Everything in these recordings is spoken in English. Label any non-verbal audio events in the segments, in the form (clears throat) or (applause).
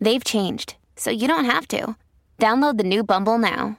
They've changed, so you don't have to. Download the new Bumble now.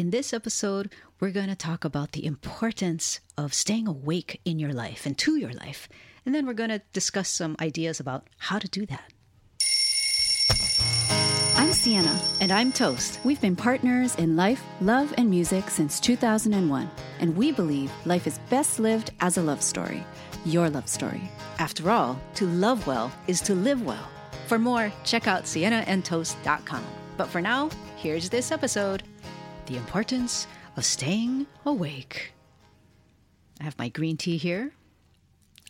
In this episode, we're going to talk about the importance of staying awake in your life and to your life. And then we're going to discuss some ideas about how to do that. I'm Siena. And I'm Toast. We've been partners in life, love, and music since 2001, and we believe life is best lived as a love story. Your love story. After all, to love well is to live well. For more, check out sienaandtoast.com. But for now, here's this episode The Importance of Staying Awake. I have my green tea here.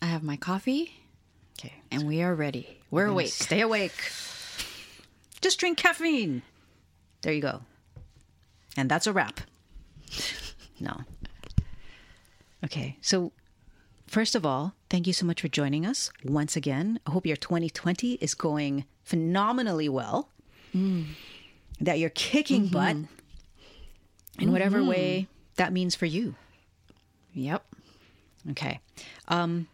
I have my coffee, Okay. and we are ready. We're awake. Stay awake. (laughs) Just drink caffeine. There you go. And that's a wrap. (laughs) No. Okay. So, first of all, thank you so much for joining us once again. I hope your 2020 is going phenomenally well. Mm. That you're kicking mm-hmm. butt in whatever way that means for you. Yep. Okay. Um,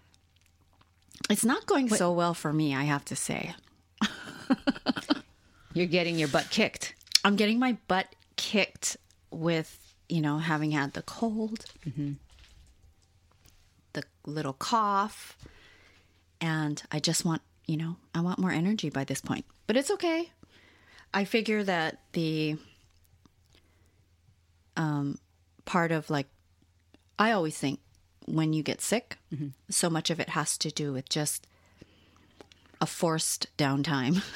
It's not going so well for me, I have to say. (laughs) you're getting your butt kicked. I'm getting my butt kicked with, you know, having had the cold, the little cough, and I just want, you know, I want more energy by this point. But it's okay. I figure that the um, part of like, I always think when you get sick, mm-hmm. so much of it has to do with just a forced downtime. (laughs)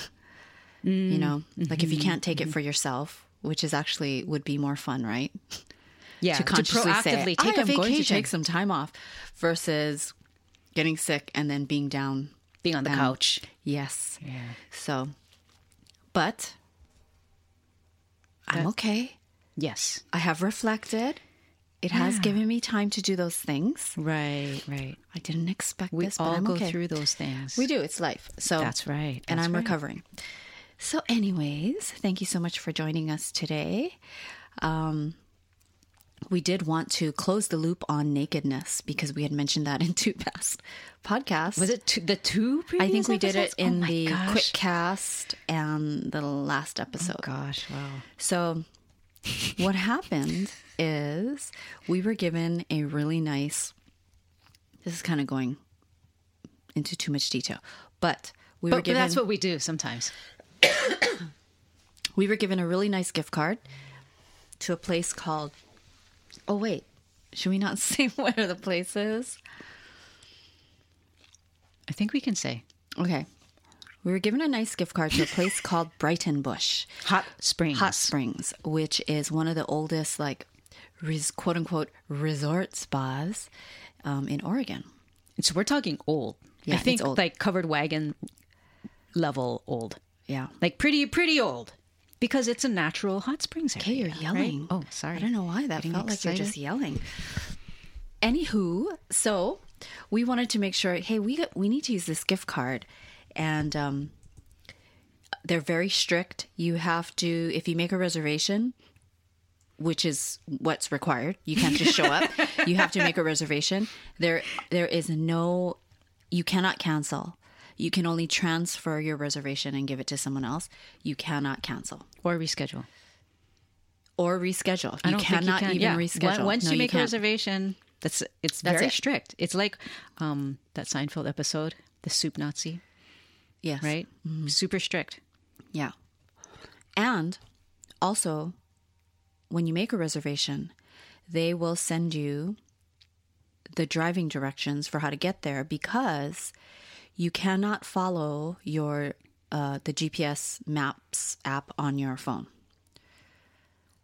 you know mm-hmm. Mm-hmm. like if you can't take it for yourself which is actually would be more fun right (laughs) Yeah. to consciously say proactively take I a am going to take some time off versus getting sick and then being down being on the down. couch. yes Yeah. so but i'm okay Yes. i have reflected it has given me time to do those things Right, right. i didn't expect We this but all go okay. through those things. We do. It's life. So That's right. And I'm right. recovering. So, anyways, thank you so much for joining us today. Um, we did want to close the loop on nakedness because we had mentioned that (laughs) in two past podcasts. Was it two, the two? I think we did it episodes? Oh in the gosh. quick cast and the last episode. Oh gosh, wow. So, what happened is we were given a really nice. This is kind of going into too much detail, but we were But, but given. that's what we do sometimes. (coughs) we were given a really nice gift card to a place called. Oh wait, should we not (laughs) say where the place is? I think we can say Okay, we were given a nice gift card to a place (laughs) called Breitenbush. hot springs. Hot Springs, which is one of the oldest, like, res- quote unquote, resort spas um, in Oregon. So we're talking old. Yeah, I think like covered wagon level old. Yeah. Like pretty, pretty old. Because it's a natural hot springs area. Okay, you're right? yelling. Oh, sorry. I don't know why that Getting felt like you're just yelling. Anywho, so we wanted to make sure. Hey, we got, we need to use this gift card, and um, they're very strict. You have to if you make a reservation, which is what's required. You can't just show up. (laughs) you have to make a reservation. There there is no. You cannot cancel. You can only transfer your reservation and give it to someone else. You cannot cancel Or reschedule. or reschedule. You cannot you even yeah. reschedule. Once- No, you make a reservation, that's it's That's very it. strict. It's like um, that Seinfeld episode, the soup Nazi, yes, right? Super strict. Yeah. And also, when you make a reservation, they will send you the driving directions for how to get there because you cannot follow your uh, the GPS Maps app on your phone.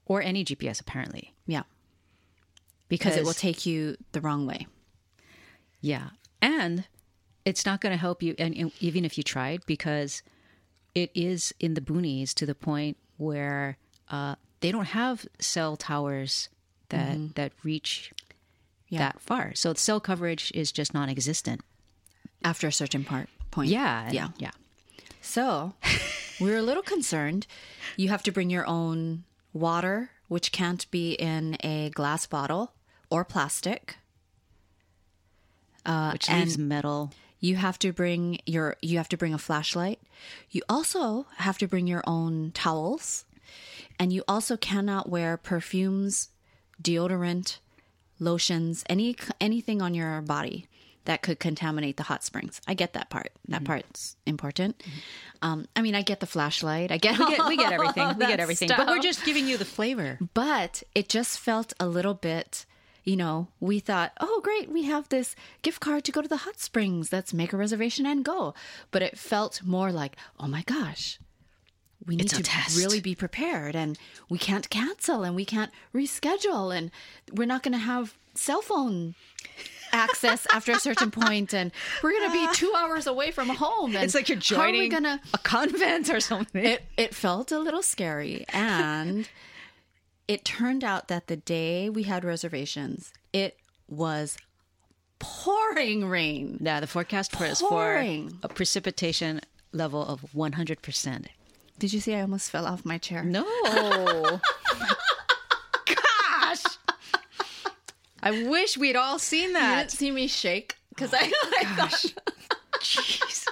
Or any GPS, apparently. Yeah, because it will take you the wrong way. Yeah. And it's not going to help you, and and even if you tried, because it is in the boonies to the point where uh, they don't have cell towers that that reach Yeah. that far. So the cell coverage is just non-existent. After a certain part point. Yeah. yeah. Yeah. So (laughs) we're a little concerned. You have to bring your own water, which can't be in a glass bottle or plastic. Which and- leaves metal. You have to bring your you have to bring a flashlight. You also have to bring your own towels. And you also cannot wear perfumes, deodorant, lotions, any anything on your body that could contaminate the hot springs. I get that part. That part's important. Um, I mean, I get the flashlight. I get (laughs) We get, we get (laughs) everything. We get everything. But we're just giving you the flavor. But it just felt a little bit, you know, we thought, oh, great, we have this gift card to go to the hot springs. Let's make a reservation and go. But it felt more like, oh my gosh, we need to test. really be prepared and we can't cancel and we can't reschedule and we're not going to have cell phone access after a certain point and we're going to be two hours away from home and It's like you're how are we joining gonna a convent or something. it it felt a little scary and it turned out that the day we had reservations it was pouring rain yeah, the forecast was for a precipitation level of 100%. did you see i almost fell off my chair No. (laughs) Gosh. I wish we'd all seen that. you didn't see me shake because I, (laughs) I oh, thought Jeez.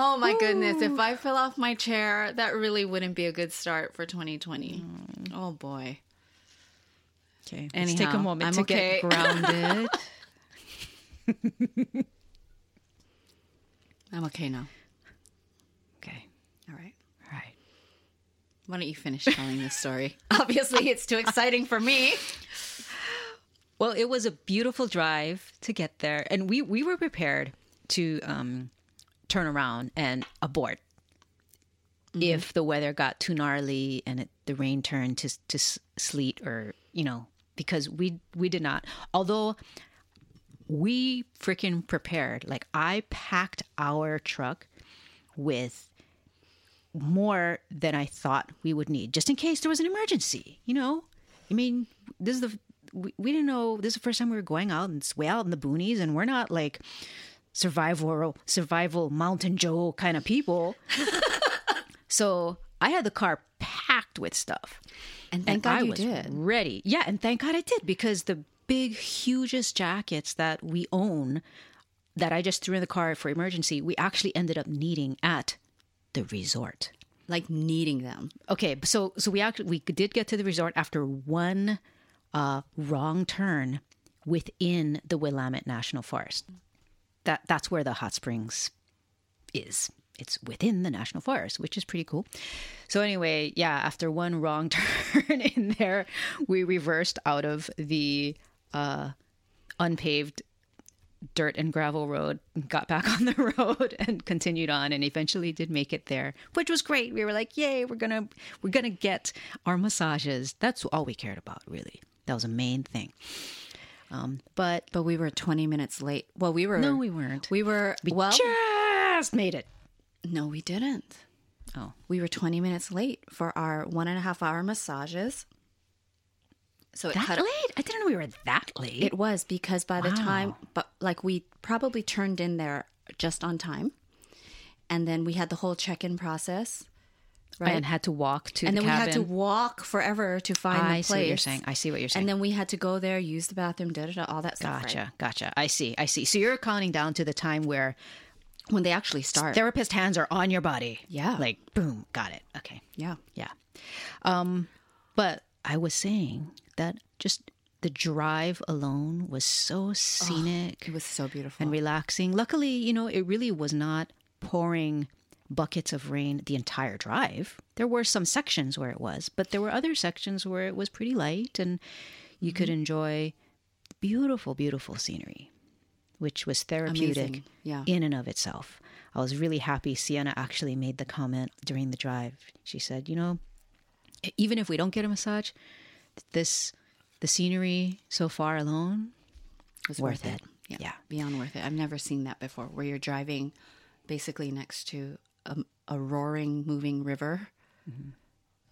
Oh my goodness if i fell off my chair that really wouldn't be a good start for 2020 oh boy. Okay, let's take a moment I'm to okay. get grounded. (laughs) i'm okay now. Okay, all right. All right. why don't you finish telling this story? (laughs) Obviously it's too exciting for me. Well, it was a beautiful drive to get there, and we we were prepared to um, turn around and abort mm-hmm. if the weather got too gnarly and it, the rain turned to to sleet or you know because we we did not. Although we freaking prepared, like I packed our truck with more than I thought we would need, just in case there was an emergency. You know, I mean, this is the we, we didn't know this is the first time we were going out and it's way out in the boonies, and we're not like survival survival mountain Joe kind of people. (laughs) so I had the car packed with stuff, and thank and god I you was did ready. Yeah, and thank God I did because the big, hugest jackets that we own that I just threw in the car for emergency, we actually ended up needing at the resort. like needing them Okay, so so we actually we did get to the resort after one uh, wrong turn within the Willamette National Forest. That that's where the hot springs is. It's within the national forest, which is pretty cool. So anyway, yeah, after one wrong (laughs) turn in there, we reversed out of the uh, unpaved dirt and gravel road, got back (laughs) on the road and continued on and eventually did make it there, which was great. We were like, "Yay, we're going to we're going to get our massages." That's all we cared about, really. That was a main thing. Um, but But we were 20 minutes late. Well, we were. No, we weren't. We were. we well, just made it. no, we didn't. Oh, We were 20 minutes late for our one and a half hour massages. So it that cut. late? I didn't know we were that late. It was because by the Wow. time, but like we probably turned in there just on time, and then we had the whole check-in process, right? and had to walk to and the then we had to walk forever to find I the place. see what you're saying. I see what you're saying. And then we had to go there, use the bathroom, da da da, all that stuff. gotcha, right? gotcha. I see, I see. So you're counting down to the time where When they actually start. therapist hands are on your body. Yeah. Like boom, got it. Okay. yeah. Yeah. Um, but I was saying that just the drive alone was so scenic It was so beautiful. and relaxing. Luckily, you know, it really was not pouring buckets of rain the entire drive. There were some sections where it was, but there were other sections where it was pretty light and you could mm-hmm. enjoy beautiful, beautiful scenery, which was therapeutic Yeah. in and of itself. I was really happy Siena actually made the comment during the drive. She said, you know, even if we don't get a massage, this the scenery so far alone It's worth it. Yeah. Yeah. Beyond worth it. I've never seen that before where you're driving basically next to a, a roaring, moving river. Mm-hmm.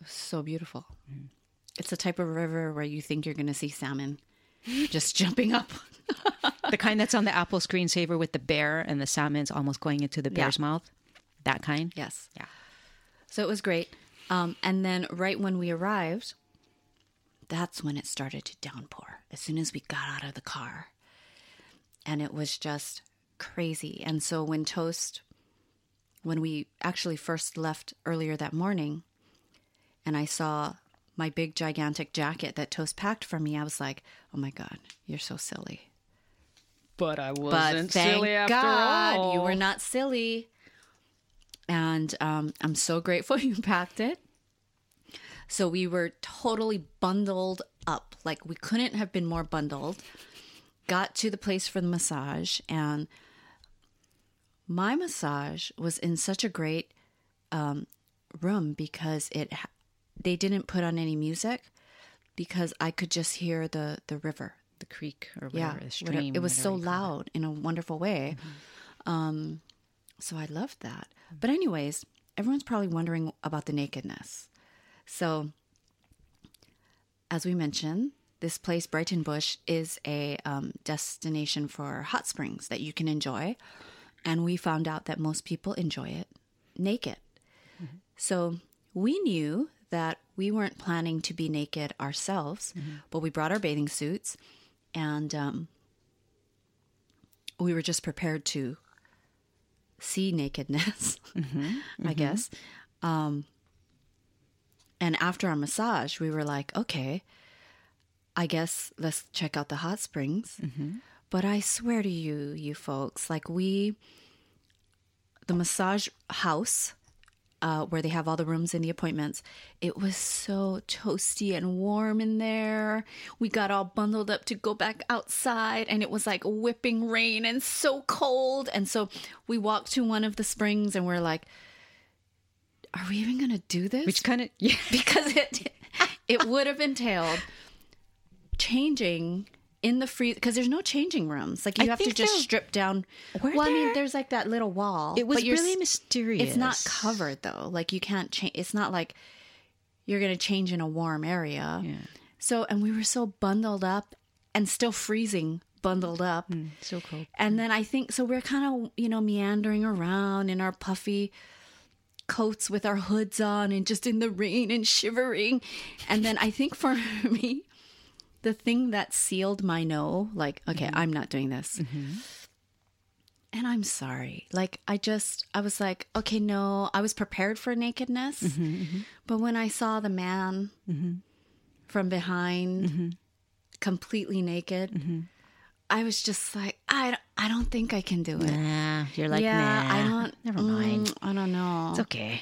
So beautiful. It's the type of river where you think you're going to see salmon (laughs) just jumping up. (laughs) the kind that's on the Apple screensaver with the bear and the salmon's almost going into the Yeah. bear's mouth. That kind. Yes. Yeah. So it was great. Um, and then right when we arrived, that's when it started to downpour. As soon as we got out of the car, and it was just crazy. And so when Toast, when we actually first left earlier that morning, and I saw my big gigantic jacket that Toast packed for me, I was like, "Oh my god, you're so silly." But I But wasn't thank silly after God all. you were not silly. And um, I'm so (laughs) grateful you packed it. So we were totally bundled up. Like we couldn't have been more bundled. Got to the place for the massage, and my massage was in such a great um, room because it they didn't put on any music because I could just hear the the river the creek or yeah, whatever, the whatever. stream. It was so whatever loud in a wonderful way. Um, so I loved that. But anyways, everyone's probably wondering about the nakedness. So, as we mentioned, this place, Breitenbush, is a um, destination for hot springs that you can enjoy, and we found out that most people enjoy it naked. Mm-hmm. So we knew that we weren't planning to be naked ourselves, mm-hmm. but we brought our bathing suits and um, we were just prepared to see nakedness, mm-hmm. (laughs) I guess. Um, and after our massage, we were like, okay, I guess let's check out the hot springs. But I swear to you, you folks, like we, the massage house uh, where they have all the rooms and the appointments. It was so toasty and warm in there. We got all bundled up to go back outside, and it was like whipping rain and so cold. And so we walked to one of the springs, and we're like, "Are we even going to do this?" Which kind of yeah. (laughs) because it it would have entailed changing in the free because there's no changing rooms. Like you I have to just strip down. Well, I mean, there's like that little wall. It was really mysterious. It's not covered though. Like you can't change. It's not like you're going to change in a warm area. Yeah. So and we were so bundled up and still freezing, bundled up. Hmm, so cold. And then I think so we're kind of, you know, meandering around in our puffy coats with our hoods on and just in the rain and shivering. And then I think for (laughs) me, the thing that sealed my no, like, okay, mm-hmm. I'm not doing this. Mm-hmm. And I'm sorry. Like, I just, I was like, okay, no, I was prepared for nakedness. Mm-hmm, but when I saw the man from behind, completely naked, I was just like, I, I don't think I can do it. Nah, you're like, yeah, nah, I don't. Never mind. mm, I don't know. It's okay.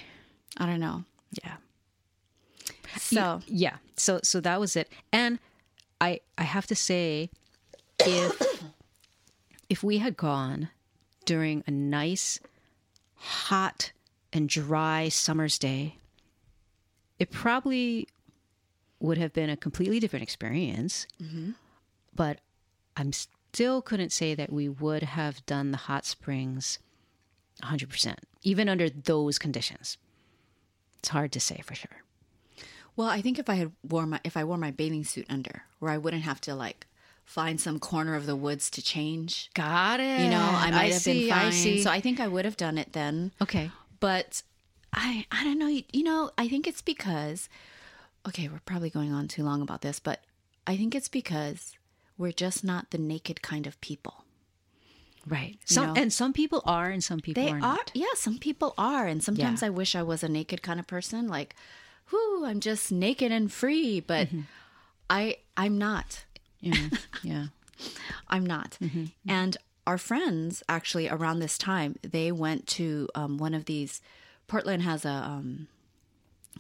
I don't know. Yeah. So yeah so so that was it and i i have to say if if we had gone during a nice hot and dry summer's day it probably would have been a completely different experience. Mm-hmm. But i'm still couldn't say that we would have done the hot springs 100% even under those conditions. It's hard to say for sure Well, I think if I had wore my if I wore my bathing suit under, where I wouldn't have to like find some corner of the woods to change. Got it. You know, I might have see, been fine. I see. So I think I would have done it then. okay. But I I don't know. You, you know, I think it's because okay, we're probably going on too long about this, but I think it's because we're just not the naked kind of people. Right. Some know? and some people are, and some people They are, yeah. Some people are, and sometimes Yeah. I wish I was a naked kind of person. Like, whoo, I'm just naked and free, but Mm-hmm. I I'm not. Yeah. yeah. (laughs) I'm not. Mm-hmm. And our friends actually around this time they went to um, one of these. Portland has a um,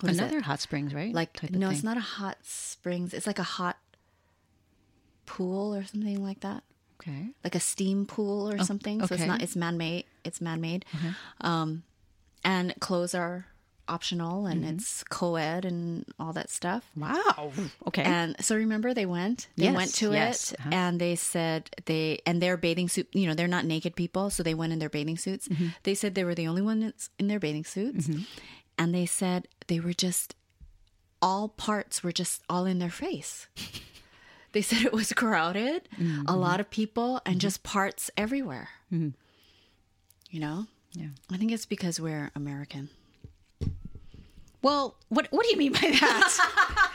what is it? Another hot springs, right? like no, thing. it's not a hot springs. It's like a hot pool or something like that Okay. like a steam pool or something. So okay. it's not it's man made. It's man made, um, and clothes are optional, and it's co-ed and all that stuff. Wow. Okay. And so remember they went, they Yes, went to yes, it, uh-huh. and they said they and their bathing suit. You know they're not naked people, so they went in their bathing suits. Mm-hmm. They said they were the only ones in their bathing suits, and they said they were just all parts were just all in their face. (laughs) They said it was crowded, Mm-hmm. a lot of people, and just parts everywhere. You know? Yeah. I think it's because we're American. Well, what what do you mean by that? (laughs)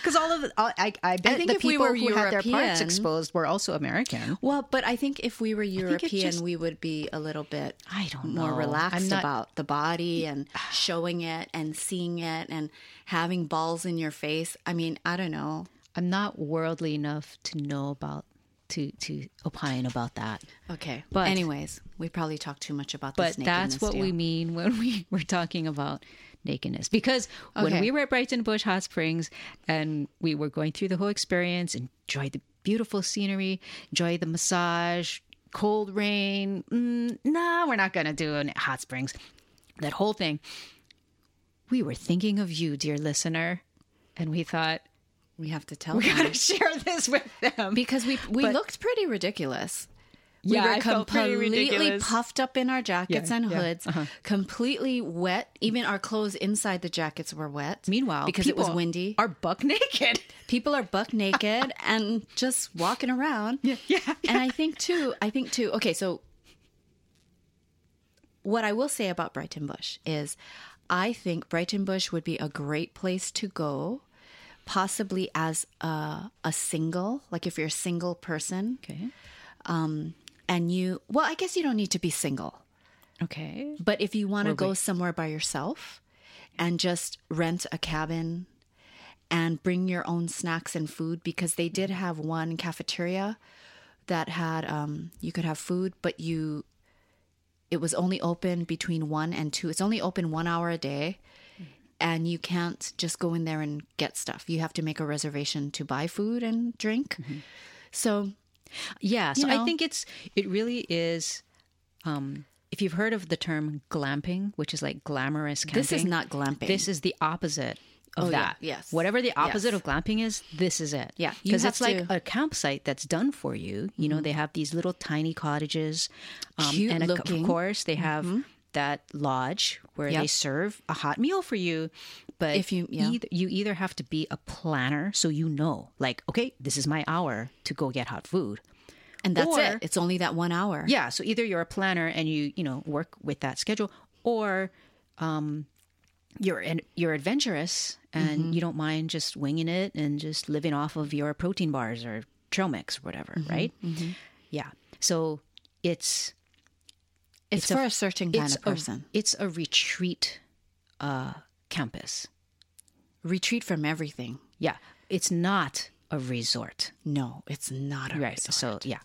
Because all of the, all- I, I bet think the if we people were who had their parts exposed were also American. Well, but I think if we were European, just- we would be a little bit I don't more know. relaxed not- about the body and (sighs) showing it and seeing it and having balls in your face. I mean, I don't know. I'm not worldly enough to know about to to opine about that. Okay. But- But anyways, we probably talked too much about But this that's what we mean when we (laughs) were talking about nakedness. Because when we were at Breitenbush Hot Springs and we were going through the whole experience, enjoyed the beautiful scenery, enjoy the massage, cold rain. Mm, nah, we're not going to do a hot springs. That whole thing. We were thinking of you, dear listener. And we thought, we have to tell we them. got to (laughs) share this with them. because we we But- looked pretty ridiculous. Yeah, we were I completely puffed up in our jackets Yeah, and yeah, hoods, uh-huh. completely wet. Even our clothes inside the jackets were wet. Meanwhile, because it was windy, Are buck naked. (laughs) people are buck naked (laughs) and just walking around. Yeah, yeah, yeah. And I think too, I think too. Okay, so what I will say about Breitenbush is, I think Breitenbush would be a great place to go, possibly as a a single, like if you're a single person, Okay. And you. Well, I guess you don't need to be single. Okay. But if you want to go somewhere by yourself and just rent a cabin and bring your own snacks and food, because they did have one cafeteria that had um, you could have food, but you it was only open between one and two. It's only open one hour a day. And you can't just go in there and get stuff. You have to make a reservation to buy food and drink. So Yeah, so You I think it's it really is. Um, if you've heard of the term glamping, which is like glamorous camping, This is not glamping. This is the opposite of Oh, yeah, that. yes. whatever the opposite Yes. of glamping is, this is it. Yeah, because it's like to- Mm-hmm. a campsite that's done for you. You know, they have these little tiny cottages, um, Cute and of looking. Mm-hmm. course they have that lodge where Yep. they serve a hot meal for you. But If you- yeah. either, you either have to be a planner, so you know, like, okay, this is my hour to go get hot food. and that's Or- it. It's only that one hour. Yeah, so either you're a planner and you you know work with that schedule, or um, you're an, you're adventurous and Mm-hmm. you don't mind just winging it and just living off of your protein bars or trail mix or whatever, Mm-hmm. right? Yeah. So it's It's, It's for a, certain kind of person. A, it's a retreat uh, campus. Retreat from everything. Yeah, it's not a resort. No, it's not a Right. resort. So yeah,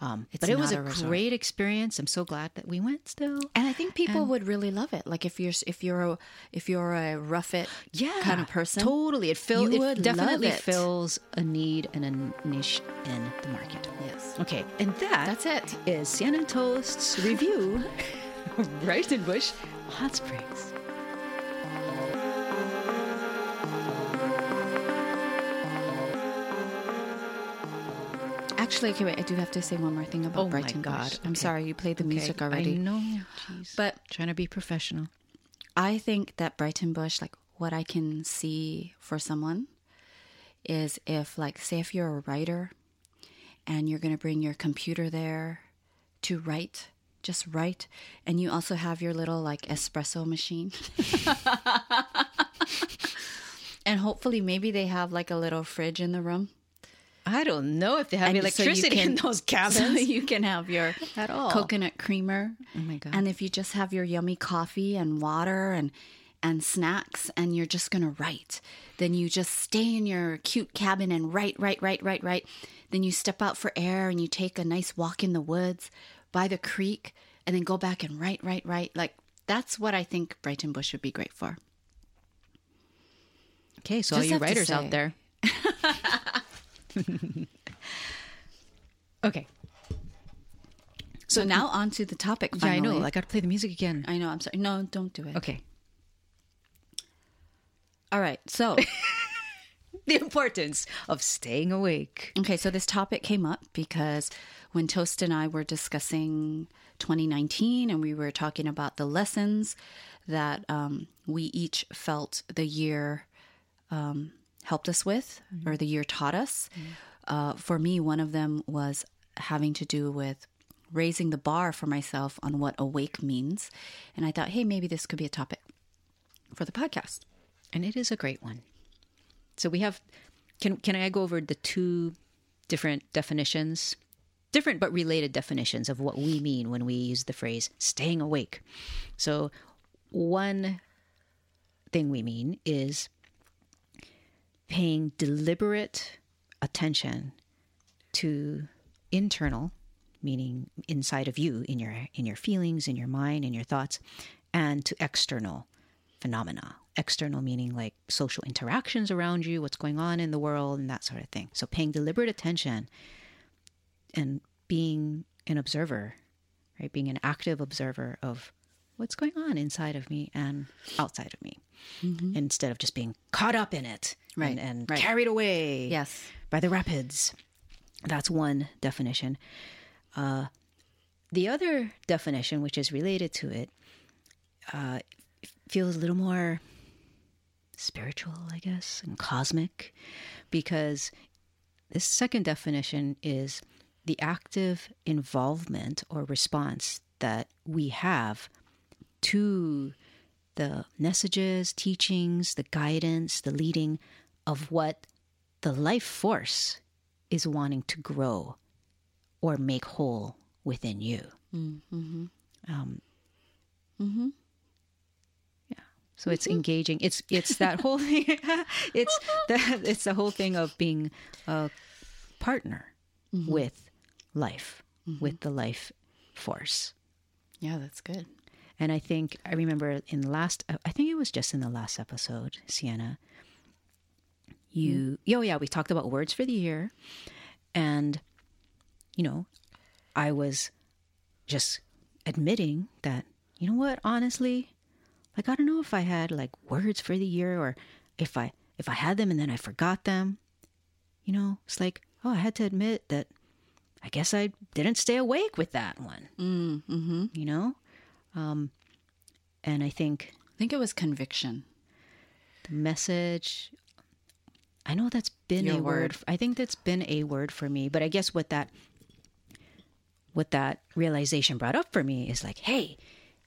um, It's but it was a, resort. great experience. I'm so glad that we went. Still, and I think people would really love it. Like if you're if you're a if you're a rough it yeah, kind of person, Totally, it fills. It definitely it. fills a need and a niche in the market. Yes. Okay, and that That's it. is Siena and Toast's review. (laughs) of Breitenbush Hot Springs. Actually, okay, wait. I do have to say one more thing about Oh my Brighton gosh, Bush. I'm sorry, you played the music Okay, already. I know. Jeez. But trying to be professional. I think that Breitenbush, like what I can see for someone, is if, like, say, if you're a writer and you're going to bring your computer there to write, just write, and you also have your little, like, espresso machine. (laughs) (laughs) and hopefully, maybe they have, like, a little fridge in the room. I don't know if they have And so electricity in can- (laughs) those (laughs) So cabins you can have your (laughs) at all. coconut creamer. Oh my God. And if you just have your yummy coffee and water and and snacks and you're just going to write. Then you just stay in your cute cabin and write, write, write, write, write. Then you step out for air and you take a nice walk in the woods by the creek and then go back and write, write, write. Like that's what I think Breitenbush would be great for. Okay, so Just all you writers say. out there. (laughs) okay. So now on to the topic. Yeah, I know. I got to play the music again. I know. I'm sorry. No, don't do it. Okay. All right. So, (laughs) The importance of staying awake. okay. So this topic came up because when Toast and I were discussing 2019 and we were talking about the lessons that um, we each felt the year um, helped us with or the year taught us. Uh, for me, one of them was having to do with raising the bar for myself on what awake means. And I thought, hey, maybe this could be a topic for the podcast. And it is a great one. So we have can can I go over the two different definitions? Different but related definitions of what we mean when we use the phrase staying awake. So one thing we mean is paying deliberate attention to internal meaning inside of you in your in your feelings in your mind in your thoughts and to external phenomena. External meaning like social interactions around you what's going on in the world and that sort of thing. So paying deliberate attention and being an observer right? Being an active observer of what's going on inside of me and outside of me instead of just being caught up in it Right, and, and right. carried away Yes. by the rapids that's one definition uh, the other definition which is related to it uh, feels a little more spiritual i guess and cosmic because this second definition is the active involvement or response that we have to the messages, teachings, the guidance, the leading of what the life force is wanting to grow or make whole within you. Mm-hmm. Um, yeah. So it's engaging. It's it's that whole (laughs) thing. (laughs) it's the it's the whole thing of being a partner with life, with the life force. Yeah, that's good. And I think I remember in the last, I think it was just in the last episode, Siena. You, oh yeah, we talked about words for the year, and you know, I was just admitting that you know what, honestly, like I don't know if I had like words for the year or if I if I had them and then I forgot them. You know, it's like oh, I had to admit that I guess I didn't stay awake with that one. Mm, mm-hmm. You know, um, and I think I think it was conviction. the message. I know that's been Your a word. word. I think that's been a word for me. But I guess what that what that realization brought up for me is like, hey,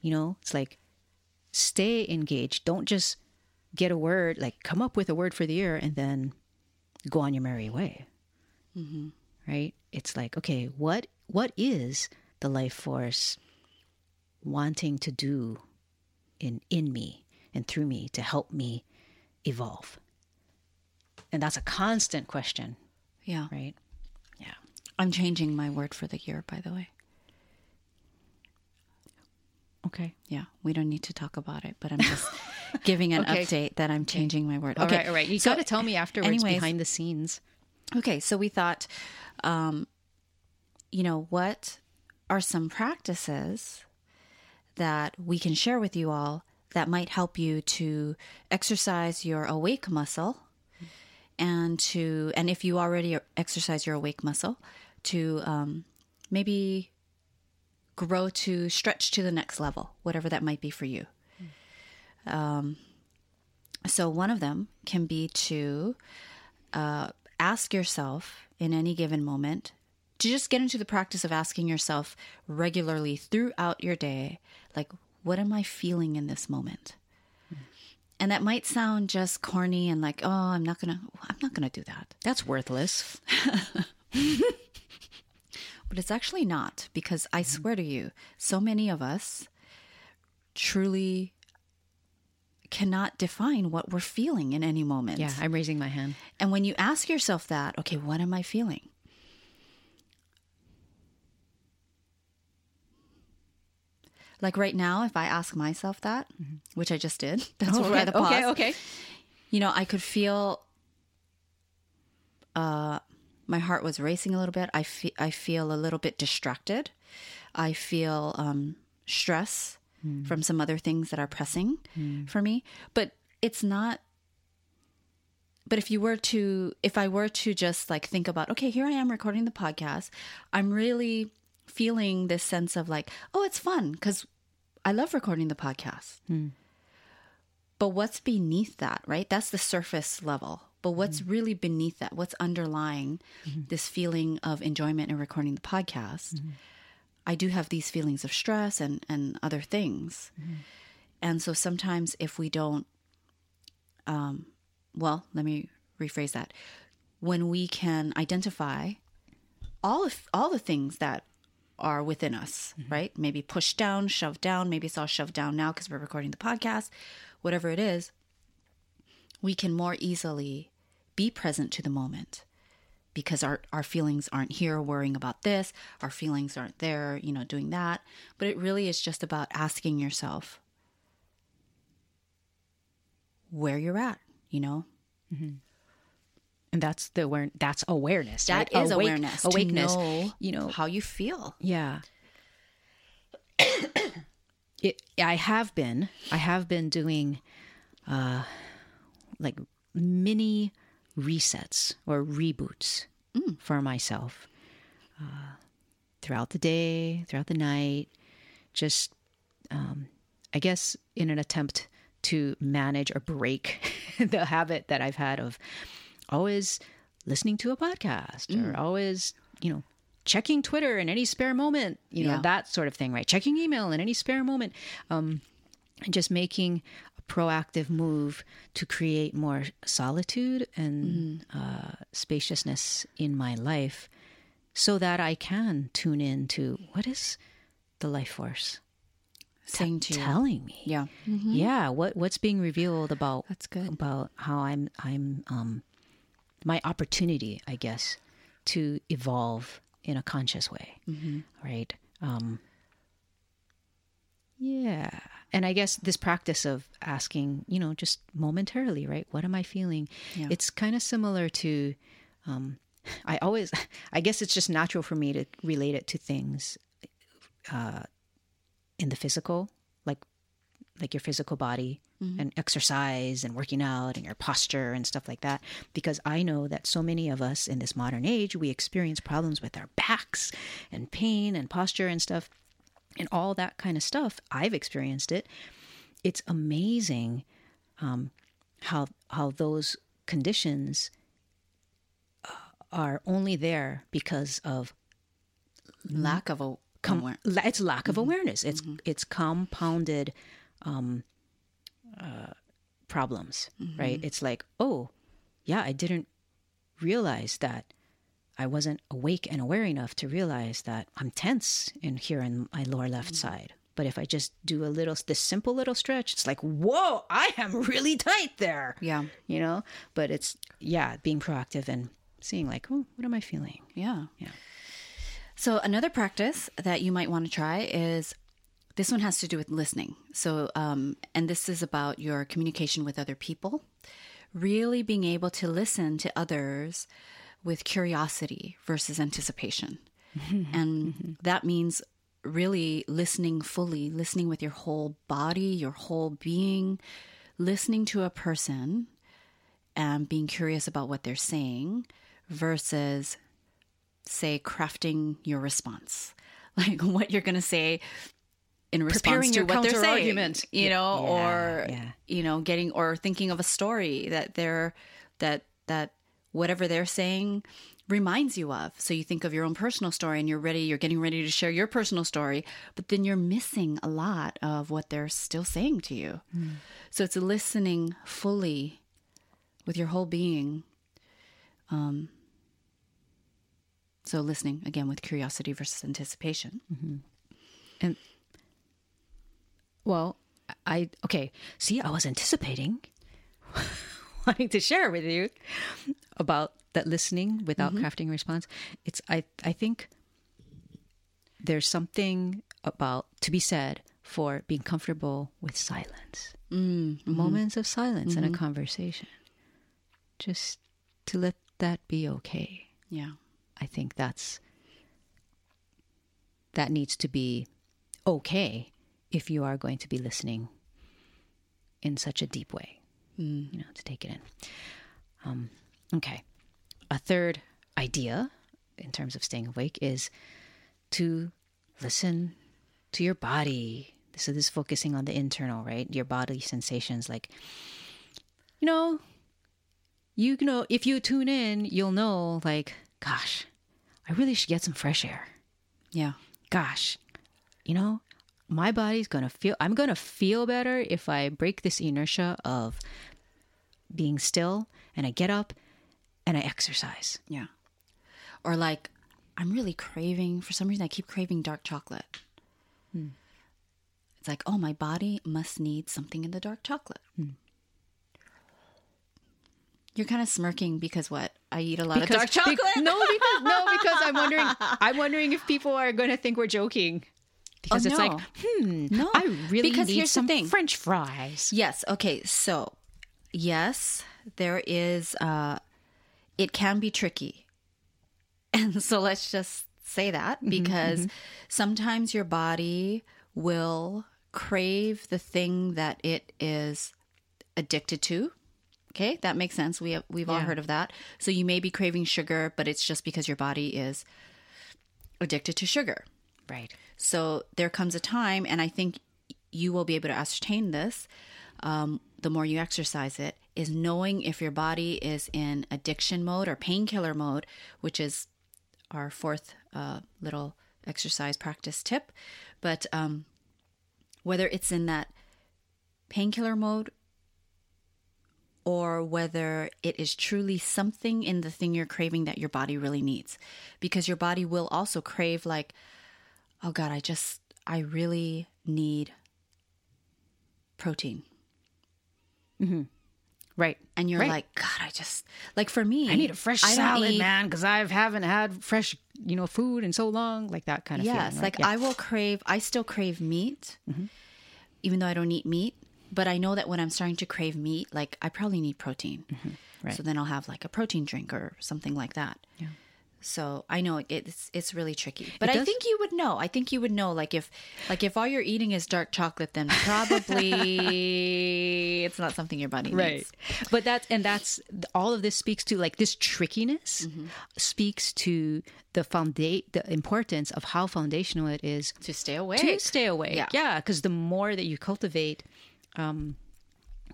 you know, it's like stay engaged. Don't just get a word, like come up with a word for the year and then go on your merry way. Right? It's like, okay, what what is the life force wanting to do in in me and through me to help me evolve? And that's a constant question, Yeah. right? Yeah. I'm changing my word for the year, by the way. Okay. Yeah, we don't need to talk about it, but I'm just (laughs) giving an Okay. update that I'm changing my word. All okay, right, all right. You so got to tell me afterwards anyways, behind the scenes. Okay, so we thought, um, you know, what are some practices that we can share with you all that might help you to exercise your awake muscle and to, and if you already exercise your awake muscle, to um, maybe grow to stretch to the next level, whatever that might be for you. Um, so one of them can be to uh, ask yourself in any given moment to just get into the practice of asking yourself regularly throughout your day, like, what am I feeling in this moment? And that might sound just corny and like, oh, I'm not gonna, I'm not gonna do that. That's worthless. (laughs) But it's actually not because I mm-hmm. swear to you, so many of us truly cannot define what we're feeling in any moment. Yeah, I'm raising my hand. And when you ask yourself that, okay, what am I feeling? Like right now, if I ask myself that, which I just did, (laughs) that's Okay, why the pause. okay, okay. You know, I could feel uh, my heart was racing a little bit. I feel I feel a little bit distracted. I feel um, stress from some other things that are pressing for me. But it's not. But if you were to, if I were to just like think about, okay, here I am recording the podcast, I'm really feeling this sense of like, oh, it's fun because I love recording the podcast. Hmm. But what's beneath that, right? That's the surface level. But what's hmm. really beneath that? What's underlying mm-hmm. this feeling of enjoyment in recording the podcast? Mm-hmm. I do have these feelings of stress and, and other things. Mm-hmm. And so sometimes if we don't, um, well, let me rephrase that. When we can identify all of all the things that are within us, mm-hmm. right? Maybe pushed down, shoved down. Maybe it's all shoved down now because we're recording the podcast. Whatever it is, we can more easily be present to the moment because our, our feelings aren't here worrying about this. Our feelings aren't there, you know, doing that. But it really is just about asking yourself where you're at, you know? Mm-hmm. And that's the aware. That's awareness. That right? is Awake- awareness. Awakeness. Know you know. how you feel. Yeah. (coughs) it. I have been. I have been doing, uh, like mini resets or reboots for myself uh, throughout the day, throughout the night. Just, um, I guess, in an attempt to manage or break (laughs) the habit that I've had of always listening to a podcast or always, you know, checking Twitter in any spare moment, you know, Yeah. that sort of thing, right? Checking email in any spare moment. Um, and just making a proactive move to create more solitude and uh, spaciousness in my life so that I can tune in to what is the life force Saying to you. telling me Yeah. yeah what what's being revealed about That's good. about how i'm i'm um my opportunity i guess to evolve in a conscious way right? Um yeah. And i guess this practice of asking you know just momentarily right? What am i feeling? Yeah. it's kind of similar to um i always (laughs) i guess it's just natural for me to relate it to things uh in the physical like like your physical body and exercise and working out and your posture and stuff like that. Because i know that so many of us in this modern age we experience problems with our backs and pain and posture and stuff. And all that kind of stuff i've experienced it. It's amazing um, how how those conditions uh, are only there because of Lack of a com- it's lack of awareness. It's it's compounded um, uh, problems, right? It's like, oh, yeah, I didn't realize that I wasn't awake and aware enough to realize that I'm tense in here in my lower left side. But if I just do a little, this simple little stretch, it's like, whoa, I am (laughs) really tight there. Yeah. You know, but it's, yeah, being proactive and seeing, like, oh, what am I feeling? Yeah. Yeah. So another practice that you might want to try is this one has to do with listening. So, um, and this is about your communication with other people, really being able to listen to others with curiosity versus anticipation. and that means really listening fully, listening with your whole body, your whole being, listening to a person and being curious about what they're saying versus say crafting your response (laughs) like what you're going to say in response to what they're saying counter-argument. you know Yeah, or yeah. you know getting or thinking of a story that they're that that whatever they're saying reminds you of. So you think of your own personal story and you're ready you're getting ready to share your personal story but then you're missing a lot of what they're still saying to you. So it's listening fully with your whole being um so listening again with curiosity versus anticipation. And well, I okay. See, I was anticipating (laughs) wanting to share with you about that listening without mm-hmm. crafting a response. It's I I think there's something about to be said for being comfortable with silence. Mm-hmm. Moments of silence in a mm-hmm. conversation. Just to let that be okay. Yeah. I think that's that needs to be okay if you are going to be listening in such a deep way. You know, to take it in. Um, okay. A third idea in terms of staying awake is to listen to your body. So this is focusing on the internal, right? Your body sensations like you know, you know, if you tune in, you'll know like, gosh, I really should get some fresh air. Yeah. Gosh, you know, my body's gonna feel I'm gonna feel better if I break this inertia of being still and I get up and I exercise. Yeah. Or like, I'm really craving, for some reason, I keep craving dark chocolate. Hmm. It's like, oh, my body must need something in the dark chocolate. Hmm. You're kind of smirking because what? I eat a lot of dark be- chocolate. no, because no, because I'm wondering (laughs) I'm wondering if people are gonna think we're joking. Because Oh, it's no. like, hmm, No, I really because need here's the some thing. French fries. Yes. Okay. So, yes, there is. Uh, it can be tricky, (laughs) and so let's just say that because sometimes your body will crave the thing that it is addicted to. Okay, that makes sense. We have, we've all heard of that. So you may be craving sugar, but it's just because your body is addicted to sugar. Right. So there comes a time, and I think you will be able to ascertain this um, the more you exercise it, is knowing if your body is in addiction mode or painkiller mode, which is our fourth uh, little exercise practice tip. But um, whether it's in that painkiller mode or whether it is truly something in the thing you're craving that your body really needs. Because your body will also crave, like, oh God, I just, I really need protein. Mm-hmm. Right. And you're Right. like, God, I just, like for me, I need a fresh I salad, eat- man, because I haven't had fresh, you know, food in so long. Like that kind of Yes, feeling. right? like Yeah. I will crave, I still crave meat, mm-hmm. even though I don't eat meat. But I know that when I'm starting to crave meat, like I probably need protein. Mm-hmm. Right. So then I'll have like a protein drink or something like that. Yeah. So I know it's it's really tricky, but I think you would know. I think you would know. Like if like if all you're eating is dark chocolate, then probably (laughs) it's not something your body right needs. but that's and that's all of this speaks to like this trickiness speaks to the founda- the importance of how foundational it is To stay away. to stay away, Yeah. yeah because the more that you cultivate um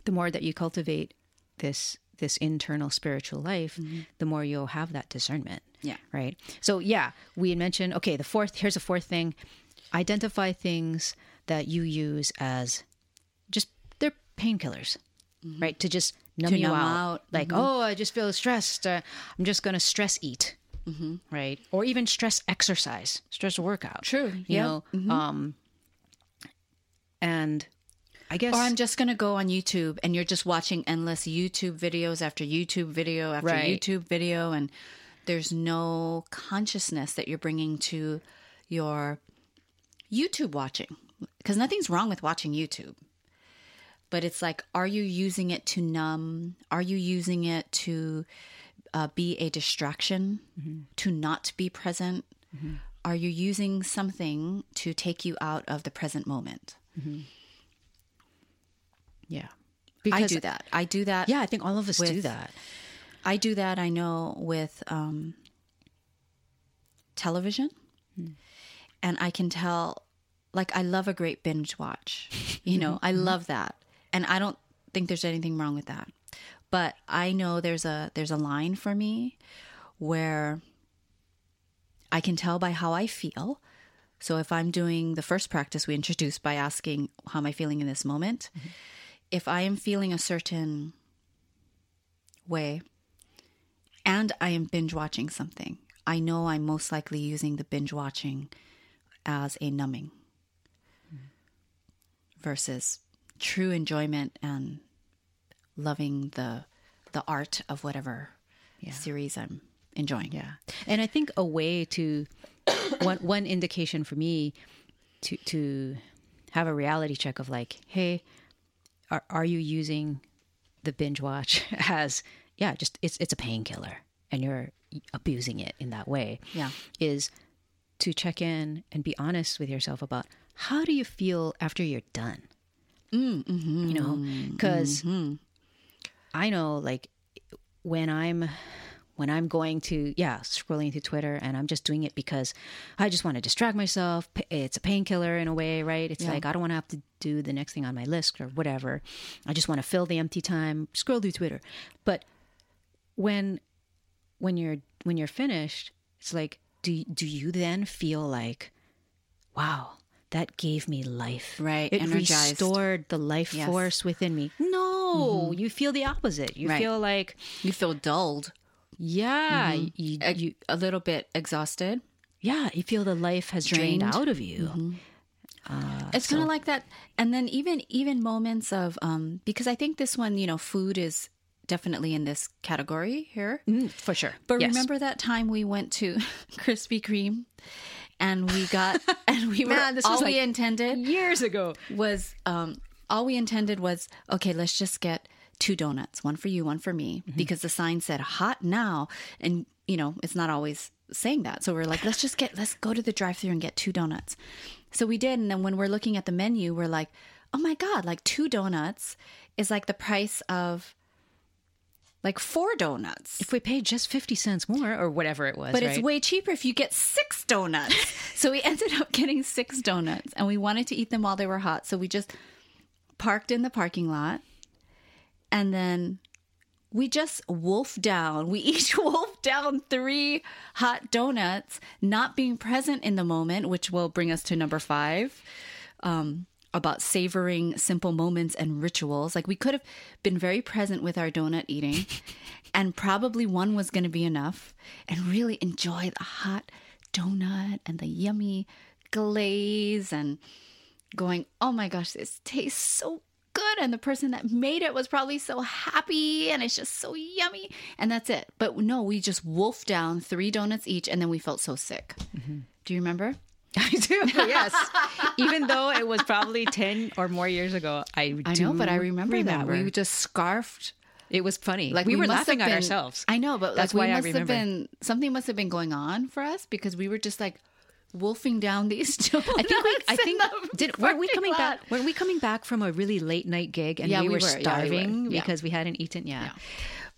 the more that you cultivate this this internal spiritual life mm-hmm. the more you'll have that discernment Yeah. right? So yeah we had mentioned okay the fourth here's a fourth thing. Identify things that you use as just they're painkillers mm-hmm. right? To just numb To you numb out, out. like mm-hmm. oh i just feel stressed. Uh, i'm just gonna stress eat right? Or even stress exercise stress workout True, you yeah. know? Um and i guess Or I'm just going to go on YouTube and you're just watching endless YouTube videos after YouTube video after Right. YouTube video. And there's no consciousness that you're bringing to your YouTube watching. Because nothing's wrong with watching YouTube. But it's like, are you using it to numb? Are you using it to uh, be a distraction, mm-hmm. to not be present? Mm-hmm. Are you using something to take you out of the present moment? Mm-hmm. Yeah I do that. I do that. yeah i think all of us do that I do that. I know with um, television, hmm. and I can tell. Like I love a great binge watch. You know, (laughs) I mm-hmm. love that, and I don't think there's anything wrong with that. But I know there's a there's a line for me where I can tell by how I feel. So if I'm doing the first practice we introduced by asking how am I feeling in this moment, mm-hmm. If I am feeling a certain way and I am binge watching something, I know I'm most likely using the binge watching as a numbing versus true enjoyment and loving the the art of whatever series I'm enjoying. Yeah. And I think a way to (coughs) one one indication for me to to have a reality check of like, hey, are are you using the binge watch (laughs) as yeah, just it's it's a painkiller and you're abusing it in that way. Yeah. Is to check in and be honest with yourself about how do you feel after you're done? Mm, mm-hmm. You know, because mm-hmm. I know like when I'm when I'm going to yeah scrolling through Twitter and I'm just doing it because I just want to distract myself. It's a painkiller in a way, right? It's like I don't want to have to do the next thing on my list or whatever. I just want to fill the empty time, scroll through Twitter. But when when you're when you're finished, it's like do do you then feel like wow that gave me life Right, it energized. restored the life Yes. Mm-hmm. force within me no you feel the opposite you Right. feel like You feel dulled, yeah Mm-hmm. you, a, you a little bit exhausted. yeah you feel the life has drained, Drained. Mm-hmm. out of you it's kind of like that and then even even moments of um because i think this one you know food is definitely in this category here Mm, for sure but Yes. remember that time we went to (laughs) krispy kreme and we got (laughs) and we were Man, this all was we intended years ago was um all we intended was okay let's just get two donuts one for you one for me mm-hmm. because the sign said hot now. And you know it's not always saying that. So we're like let's just get let's go to the drive through and get two donuts. So we did. And then when we're looking at the menu we're like oh my god like two donuts is like the price of like four donuts. If we paid just 50 cents more or whatever it was but it's way cheaper if you get six donuts. (laughs) so we ended up getting six donuts and we wanted to eat them while they were hot. So we just parked in the parking lot and then we just wolf down. We (laughs) each wolf down three hot donuts, not being present in the moment, which will bring us to number five. Um, about savoring simple moments and rituals. Like we could have been very present with our donut eating, (laughs) and probably one was going to be enough, and really enjoy the hot donut and the yummy glaze and going, oh my gosh, this tastes so good. And the person that made it was probably so happy and it's just so yummy. And that's it. But no, we just wolfed down three donuts each and then we felt so sick. Mm-hmm. Do you remember? (laughs) I do, yes. Even though it was probably 10 or more years ago, I I do know, but I remember, that. We just scarfed. it was funny. Like we, were laughing at been- ourselves. I know, but That's like we why I must have remember. been something must have been going on for us because we were just like wolfing down these (laughs) donuts. I think we, (laughs) I think did weren't we coming lot. back? Weren't we coming back from a really late night gig and Yeah, we, we were, were. Yeah, we were. starving Yeah. because we hadn't eaten? Yeah.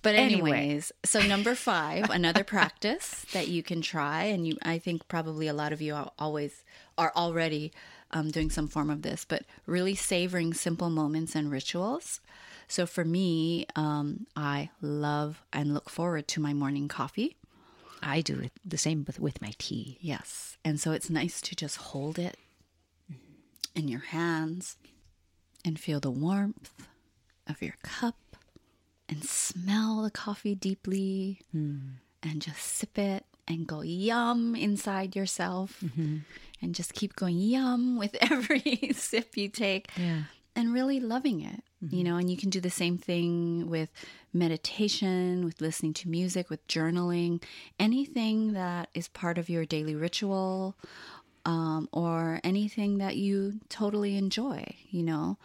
But Anyway. anyways, so number (laughs) five, another practice that you can try, and you, I think probably a lot of you are always are already um, doing some form of this, but really savoring simple moments and rituals. So for me, um, I love and look forward to my morning coffee. I do the same with, with my tea. Yes, and so it's nice to just hold it in your hands and feel the warmth of your cup and smell the coffee deeply hmm. and just sip it and go yum inside yourself mm-hmm. and just keep going yum with (laughs) every sip you take Yeah. and really loving it you know and you can do the same thing with meditation with listening to music with journaling anything that is part of your daily ritual um, or anything that you totally enjoy you know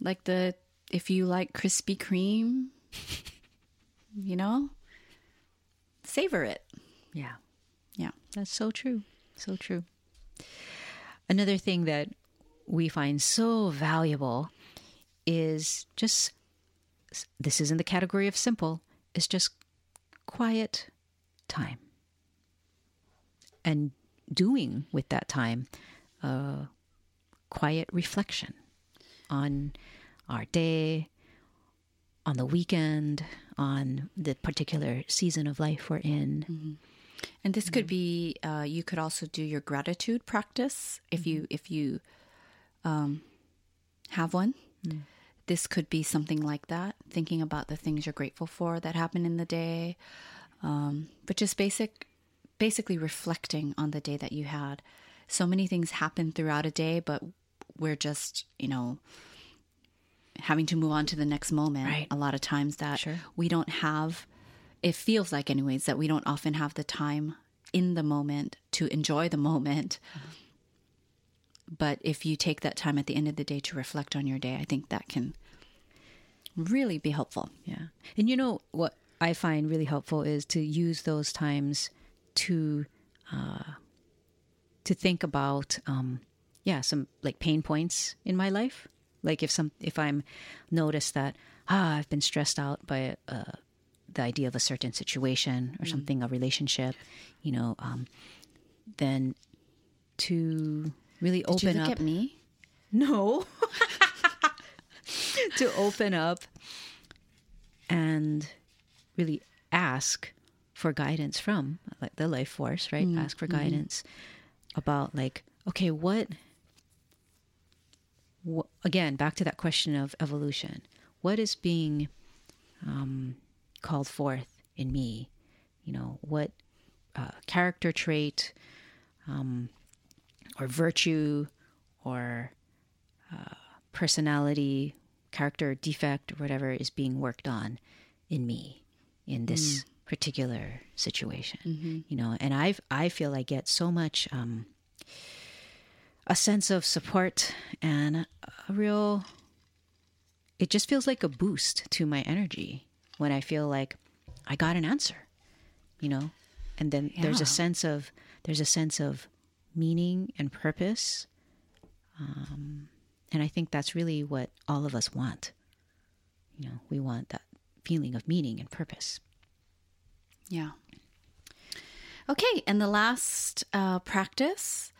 like the if you like krispy kreme (laughs) you know savor it Yeah. yeah That's so true. So true. Another thing that we find so valuable is just this is in the category of simple, is just quiet time. And doing with that time uh, quiet reflection on our day, on the weekend, on the particular season of life we're in. And this could be uh, you could also do your gratitude practice if you if you um, have one. This could be something like that, thinking about the things you're grateful for that happened in the day, um, but just basic, basically reflecting on the day that you had. So many things happen throughout a day, but we're just you know having to move on to the next moment. Right. A lot of times that Sure. we don't have, it feels like, anyways, that we don't often have the time in the moment to enjoy the moment. But if you take that time at the end of the day to reflect on your day, I think that can really be helpful. Yeah. And you know what I find really helpful is to use those times to uh to think about um yeah, some like pain points in my life. Like if some if I'm noticed that ah I've been stressed out by uh the idea of a certain situation or something a relationship, you know, um then to really Did open up at me? no. (laughs) to open up and really ask for guidance from like the life force, right? Ask for guidance about like, okay, what, what again, back to that question of evolution. What is being um, called forth in me? You know, what uh, character trait um, or virtue or uh, personality, character defect, or whatever is being worked on in me in this particular situation. You know, and I've I feel I get so much um, a sense of support and a real. It just feels like a boost to my energy when I feel like I got an answer. You know, and then there's a sense of there's a sense of meaning and purpose and I think that's really what all of us want. You know, we want that feeling of meaning and purpose. Yeah. Okay, and the last uh, practice,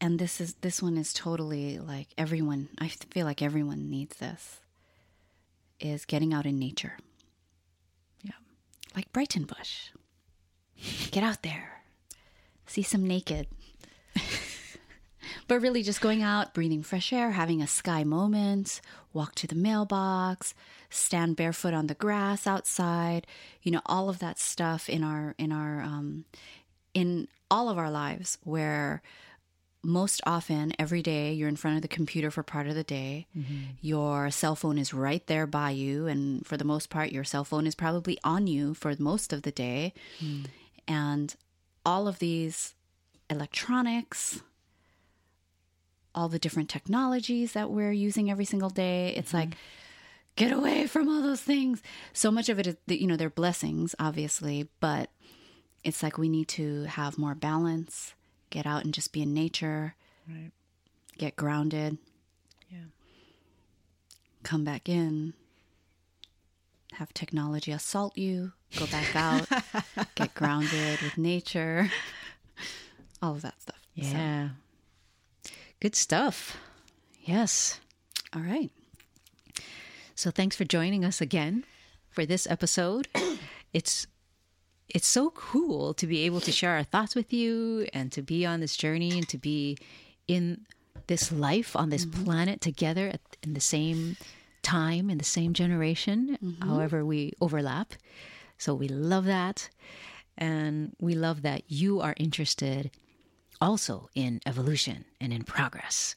and this is this one is totally like everyone. I feel like everyone needs this. Is getting out in nature. Yeah. like Breitenbush. Get out there, see some naked. but really, just going out, breathing fresh air, having a sky moment, walk to the mailbox, stand barefoot on the grass outside. You know, all of that stuff in our in our um, in all of our lives where most often every day you're in front of the computer for part of the day your cell phone is right there by you and for the most part your cell phone is probably on you for most of the day and all of these electronics all the different technologies that we're using every single day it's mm-hmm. like get away from all those things so much of it is you know they're blessings obviously but it's like we need to have more balance, get out and just be in nature, Right. get grounded, Yeah. come back in, have technology assault you, go back out, get grounded with nature, (laughs) all of that stuff. So, Yeah. Good stuff. Yes. all right. So thanks for joining us again for this episode. (clears throat) It's it's so cool to be able to share our thoughts with you and to be on this journey and to be in this life on this mm-hmm. planet together at, in the same time in the same generation mm-hmm. however we overlap so we love that. And we love that you are interested also in evolution and in progress.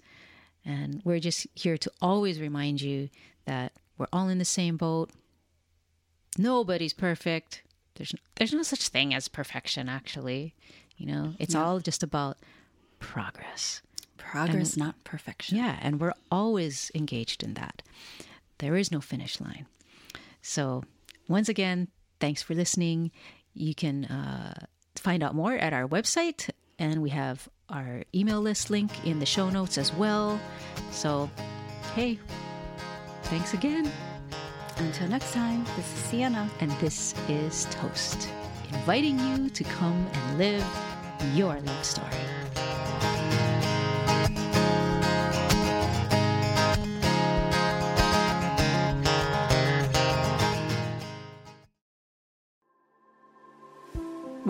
And we're just here to always remind you that we're all in the same boat. Nobody's perfect. There's there's no such thing as perfection actually. You know it's all just about progress. Progress, not perfection. yeah and we're always engaged in that. There is no finish line. So once again thanks for listening you can uh, find out more at our website and we have our email list link in the show notes as well so hey thanks again Until next time, this is Siena. and this is Toast, inviting you to come and live your love story.